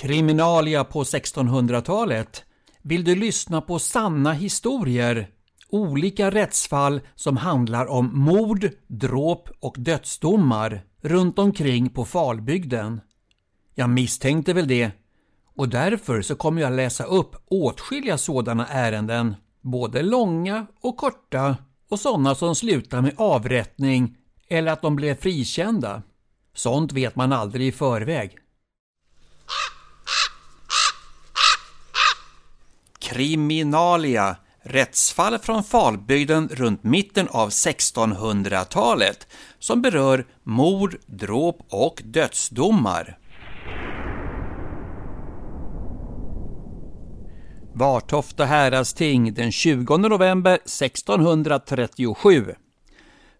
Kriminalia på 1600-talet. Vill du lyssna på sanna historier? Olika rättsfall som handlar om mord, dråp och dödsdomar runt omkring på Falbygden. Jag misstänkte väl det och därför så kommer jag läsa upp åtskilliga sådana ärenden. Både långa och korta och sådana som slutar med avrättning eller att de blev frikända. Sånt vet man aldrig i förväg. Kriminalia Rättsfall från Falbygden runt mitten av 1600-talet som berör mord, dråp och dödsdomar. Vartofta häradsting den 20 november 1637.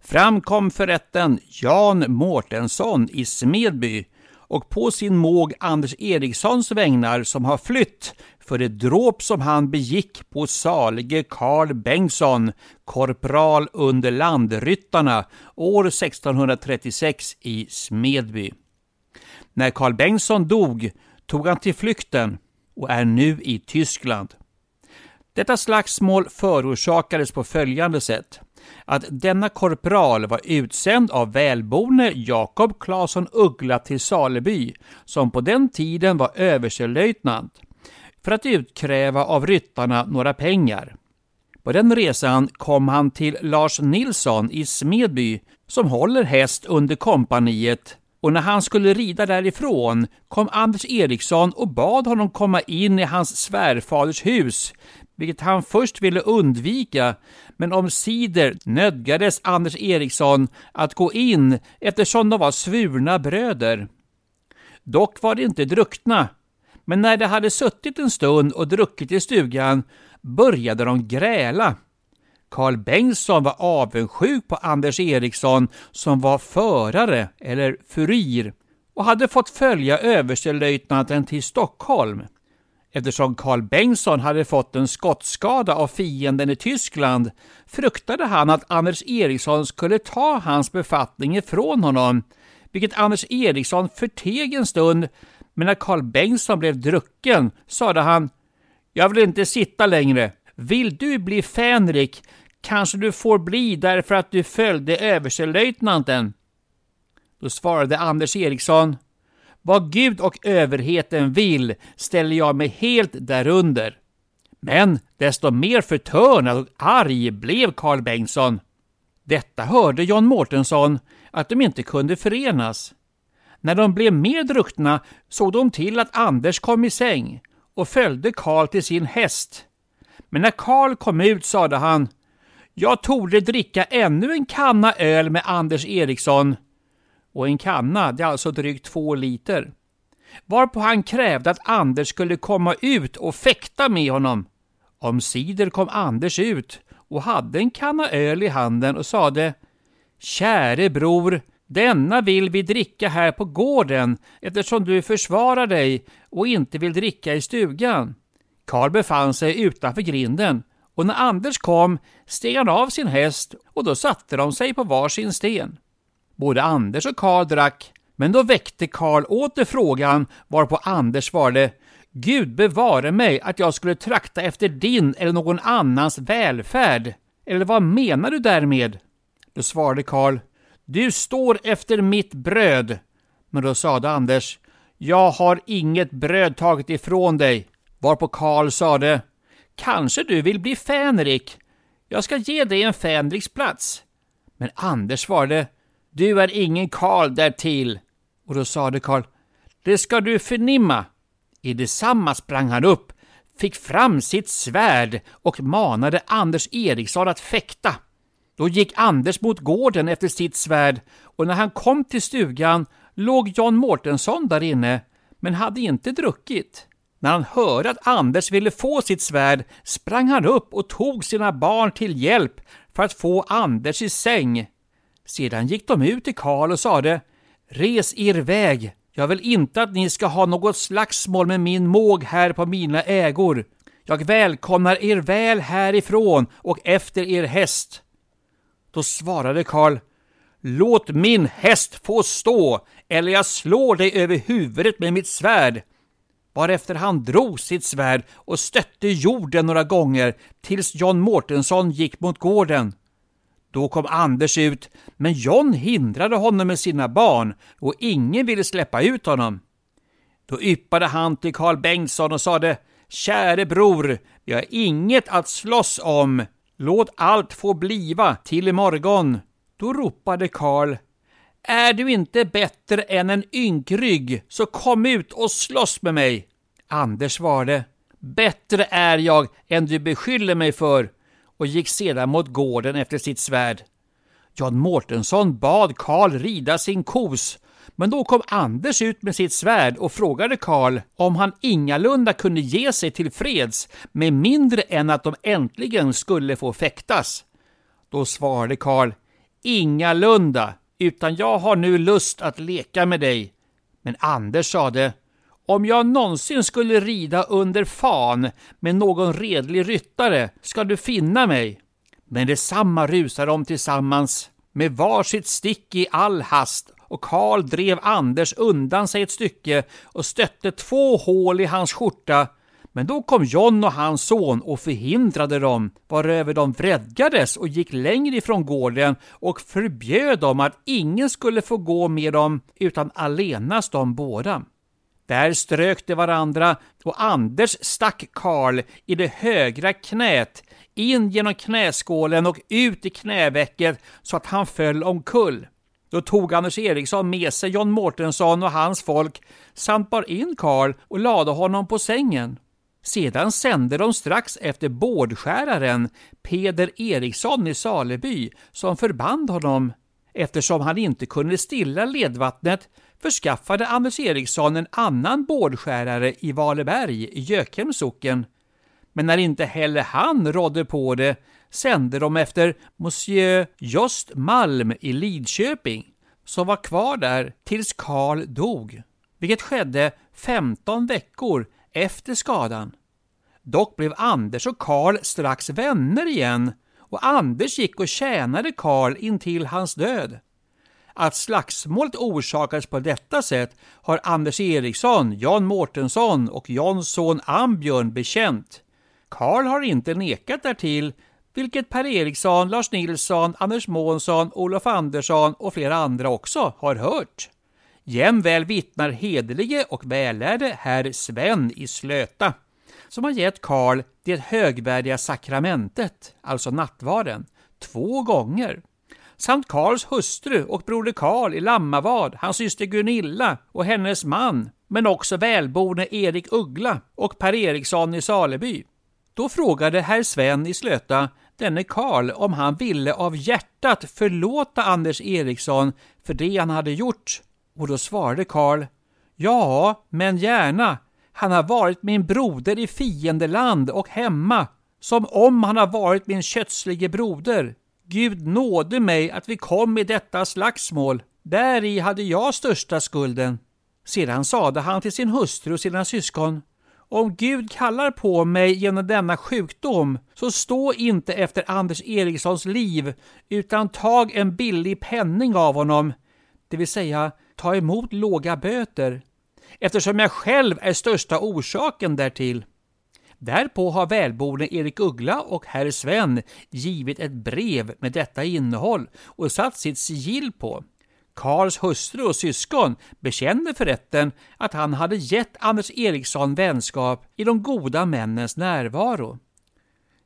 Framkom för rätten Jan Mårtensson i Smedby och på sin måg Anders Erikssons vägnar som har flytt för det dråp som han begick på salige Karl Bengtsson, korpral under landryttarna år 1636 i Smedby. När Karl Bengtsson dog tog han till flykten och är nu i Tyskland. Detta slagsmål förorsakades på följande sätt. Att denna korpral var utsänd av välborne Jakob Claesson Uggla till Saleby, som på den tiden var överstelöjtnant, för att utkräva av ryttarna några pengar. På den resan kom han till Lars Nilsson i Smedby, som håller häst under kompaniet och när han skulle rida därifrån kom Anders Eriksson och bad honom komma in i hans svärfaders hus, vilket han först ville undvika, men omsider nödgades Anders Eriksson att gå in eftersom de var svurna bröder. Dock var de inte druckna, men när de hade suttit en stund och druckit i stugan började de gräla. Karl Bengtsson var avundsjuk på Anders Eriksson som var förare, eller furir, och hade fått följa överstelöjtnanten till Stockholm. Eftersom Karl Bengtsson hade fått en skottskada av fienden i Tyskland fruktade han att Anders Eriksson skulle ta hans befattning ifrån honom, vilket Anders Eriksson förteg en stund, men när Karl Bengtsson blev drucken sade han ”Jag vill inte sitta längre. Vill du bli fänrik kanske du får bli därför att du följde överstelöjtnanten?” Då svarade Anders Eriksson vad Gud och överheten vill ställer jag mig helt därunder. Men desto mer förtörnad och arg blev Karl Bengtsson. Detta hörde John Mårtensson att de inte kunde förenas. När de blev mer druckna såg de till att Anders kom i säng och följde Karl till sin häst. Men när Karl kom ut sade han Jag torde dricka ännu en kanna öl med Anders Eriksson och en kanna, det är alltså drygt två liter. Varpå han krävde att Anders skulle komma ut och fäkta med honom. Omsider kom Anders ut och hade en kanna öl i handen och sade Käre bror, denna vill vi dricka här på gården eftersom du försvarar dig och inte vill dricka i stugan. Karl befann sig utanför grinden och när Anders kom steg han av sin häst och då satte de sig på varsin sten. Både Anders och Karl drack, men då väckte Karl åter frågan varpå Anders svarade Gud bevare mig att jag skulle trakta efter din eller någon annans välfärd. Eller vad menar du därmed? Då svarade Karl du står efter mitt bröd. Men då sade Anders Jag har inget bröd tagit ifrån dig. Varpå Karl sade Kanske du vill bli fänrik? Jag ska ge dig en fänriksplats. Men Anders svarade du är ingen Karl därtill. Och då sade Karl, det ska du förnimma. I detsamma sprang han upp, fick fram sitt svärd och manade Anders Eriksson att fäkta. Då gick Anders mot gården efter sitt svärd och när han kom till stugan låg John Mårtensson där inne, men hade inte druckit. När han hörde att Anders ville få sitt svärd sprang han upp och tog sina barn till hjälp för att få Anders i säng. Sedan gick de ut till Karl och sade Res er väg, jag vill inte att ni ska ha något slagsmål med min måg här på mina ägor. Jag välkomnar er väl härifrån och efter er häst. Då svarade Karl Låt min häst få stå, eller jag slår dig över huvudet med mitt svärd. varefter han drog sitt svärd och stötte jorden några gånger tills John Mårtensson gick mot gården. Då kom Anders ut, men John hindrade honom med sina barn och ingen ville släppa ut honom. Då yppade han till Karl Bengtsson och sade Käre bror, vi har inget att slåss om. Låt allt få bliva till imorgon. Då ropade Karl Är du inte bättre än en ynkrygg, så kom ut och slåss med mig. Anders svarade Bättre är jag än du beskyller mig för och gick sedan mot gården efter sitt svärd. Jan Mårtensson bad Karl rida sin kos, men då kom Anders ut med sitt svärd och frågade Karl om han ingalunda kunde ge sig till freds med mindre än att de äntligen skulle få fäktas. Då svarade Karl Ingalunda, utan jag har nu lust att leka med dig. Men Anders sade om jag någonsin skulle rida under fan med någon redlig ryttare ska du finna mig. Men detsamma rusar de tillsammans med varsitt stick i all hast och Karl drev Anders undan sig ett stycke och stötte två hål i hans skjorta. Men då kom John och hans son och förhindrade dem, varöver de vredgades och gick längre ifrån gården och förbjöd dem att ingen skulle få gå med dem utan allenast de båda. Där strök de varandra och Anders stack Karl i det högra knät, in genom knäskålen och ut i knävecket så att han föll omkull. Då tog Anders Eriksson med sig John Mårtensson och hans folk samt bar in Karl och lade honom på sängen. Sedan sände de strax efter bårdskäraren Peder Eriksson i Saleby som förband honom. Eftersom han inte kunde stilla ledvattnet förskaffade Anders Eriksson en annan bårdskärare i Valeberg i Gökhems socken. Men när inte heller han rådde på det sände de efter Monsieur Jost Malm i Lidköping, som var kvar där tills Karl dog, vilket skedde 15 veckor efter skadan. Dock blev Anders och Karl strax vänner igen och Anders gick och tjänade Karl intill hans död. Att slagsmålet orsakades på detta sätt har Anders Eriksson, Jan Mårtensson och Jans son Ambjörn bekänt. Karl har inte nekat därtill, vilket Per Eriksson, Lars Nilsson, Anders Månsson, Olof Andersson och flera andra också har hört. Jämväl vittnar hederlige och vällärde herr Sven i Slöta, som har gett Karl det högvärdiga sakramentet, alltså nattvarden, två gånger samt Karls hustru och broder Karl i Lammavad, hans syster Gunilla och hennes man, men också välborne Erik Uggla och Per Eriksson i Saleby. Då frågade herr Sven i Slöta denne Karl om han ville av hjärtat förlåta Anders Eriksson för det han hade gjort. Och då svarade Karl Ja, men gärna. Han har varit min broder i fiendeland och hemma, som om han har varit min kötslige broder. Gud nåde mig att vi kom i detta slagsmål. Däri hade jag största skulden. Sedan sade han till sin hustru och sina syskon. Om Gud kallar på mig genom denna sjukdom, så stå inte efter Anders Erikssons liv, utan tag en billig penning av honom, det vill säga ta emot låga böter, eftersom jag själv är största orsaken därtill. Därpå har välborne Erik Uggla och herr Sven givit ett brev med detta innehåll och satt sitt sigill på. Karls hustru och syskon bekände för rätten att han hade gett Anders Eriksson vänskap i de goda männens närvaro.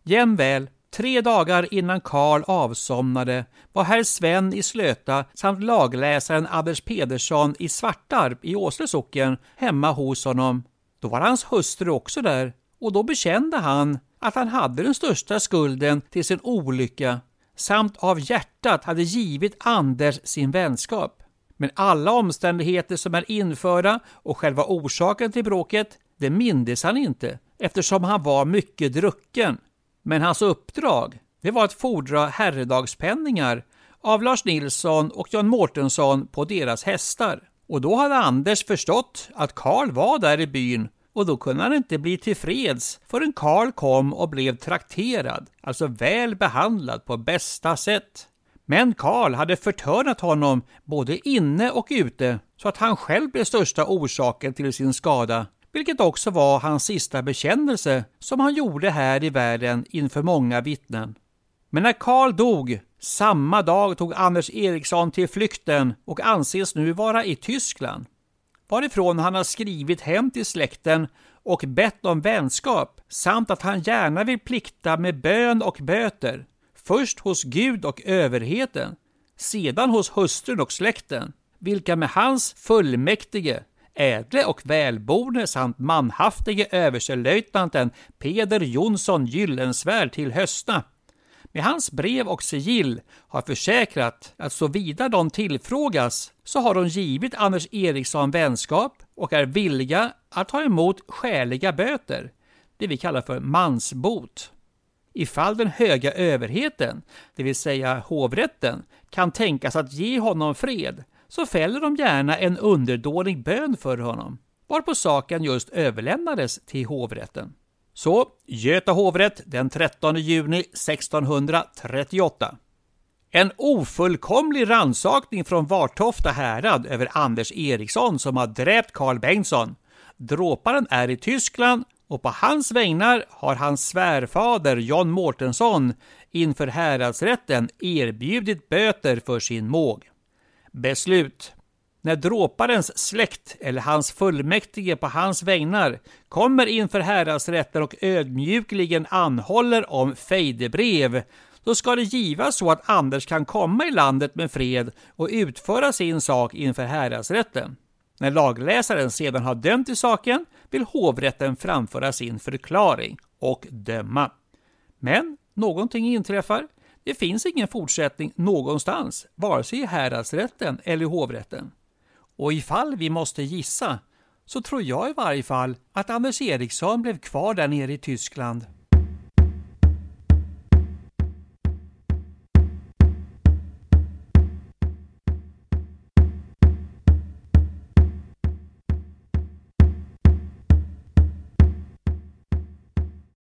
Jämväl Tre dagar innan Karl avsomnade var herr Sven i Slöta samt lagläsaren Anders Pedersson i Svartarp i Åsle socken hemma hos honom. Då var hans hustru också där och då bekände han att han hade den största skulden till sin olycka samt av hjärtat hade givit Anders sin vänskap. Men alla omständigheter som är införda och själva orsaken till bråket, det mindes han inte eftersom han var mycket drucken. Men hans uppdrag, det var att fordra herredagspenningar av Lars Nilsson och John Mårtensson på deras hästar. Och då hade Anders förstått att Karl var där i byn och då kunde han inte bli tillfreds förrän Karl kom och blev trakterad, alltså väl behandlad på bästa sätt. Men Karl hade förtörnat honom både inne och ute så att han själv blev största orsaken till sin skada. vilket också var hans sista bekännelse som han gjorde här i världen inför många vittnen. Men när Karl dog, samma dag tog Anders Eriksson till flykten och anses nu vara i Tyskland, varifrån han har skrivit hem till släkten och bett om vänskap samt att han gärna vill plikta med bön och böter, först hos Gud och överheten, sedan hos hustrun och släkten, vilka med hans fullmäktige, ädle och välborne samt manhaftige överstelöjtnanten Peder Jonsson Gyllensvärd till hösta, med hans brev och sigill har försäkrat att såvida de tillfrågas så har de givit Anders Eriksson vänskap och är villiga att ta emot skäliga böter, det vi kallar för mansbot. Ifall den höga överheten, det vill säga hovrätten, kan tänkas att ge honom fred, så fäller de gärna en underdånig bön för honom, varpå saken just överlämnades till hovrätten. Så, Göta hovrätt den 13 juni 1638. En ofullkomlig ransakning från Vartofta härad över Anders Eriksson som har dräpt Karl Bengtsson. Dråparen är i Tyskland och på hans vägnar har hans svärfader John Mårtensson inför häradsrätten erbjudit böter för sin måg. Beslut när dråparens släkt eller hans fullmäktige på hans vägnar kommer inför häradsrätten och ödmjukligen anhåller om fejdebrev, då ska det givas så att Anders kan komma i landet med fred och utföra sin sak inför häradsrätten. När lagläsaren sedan har dömt i saken vill hovrätten framföra sin förklaring och döma. Men någonting inträffar. Det finns ingen fortsättning någonstans, vare sig i häradsrätten eller i hovrätten. Och ifall vi måste gissa så tror jag i varje fall att Anders Eriksson blev kvar där nere i Tyskland.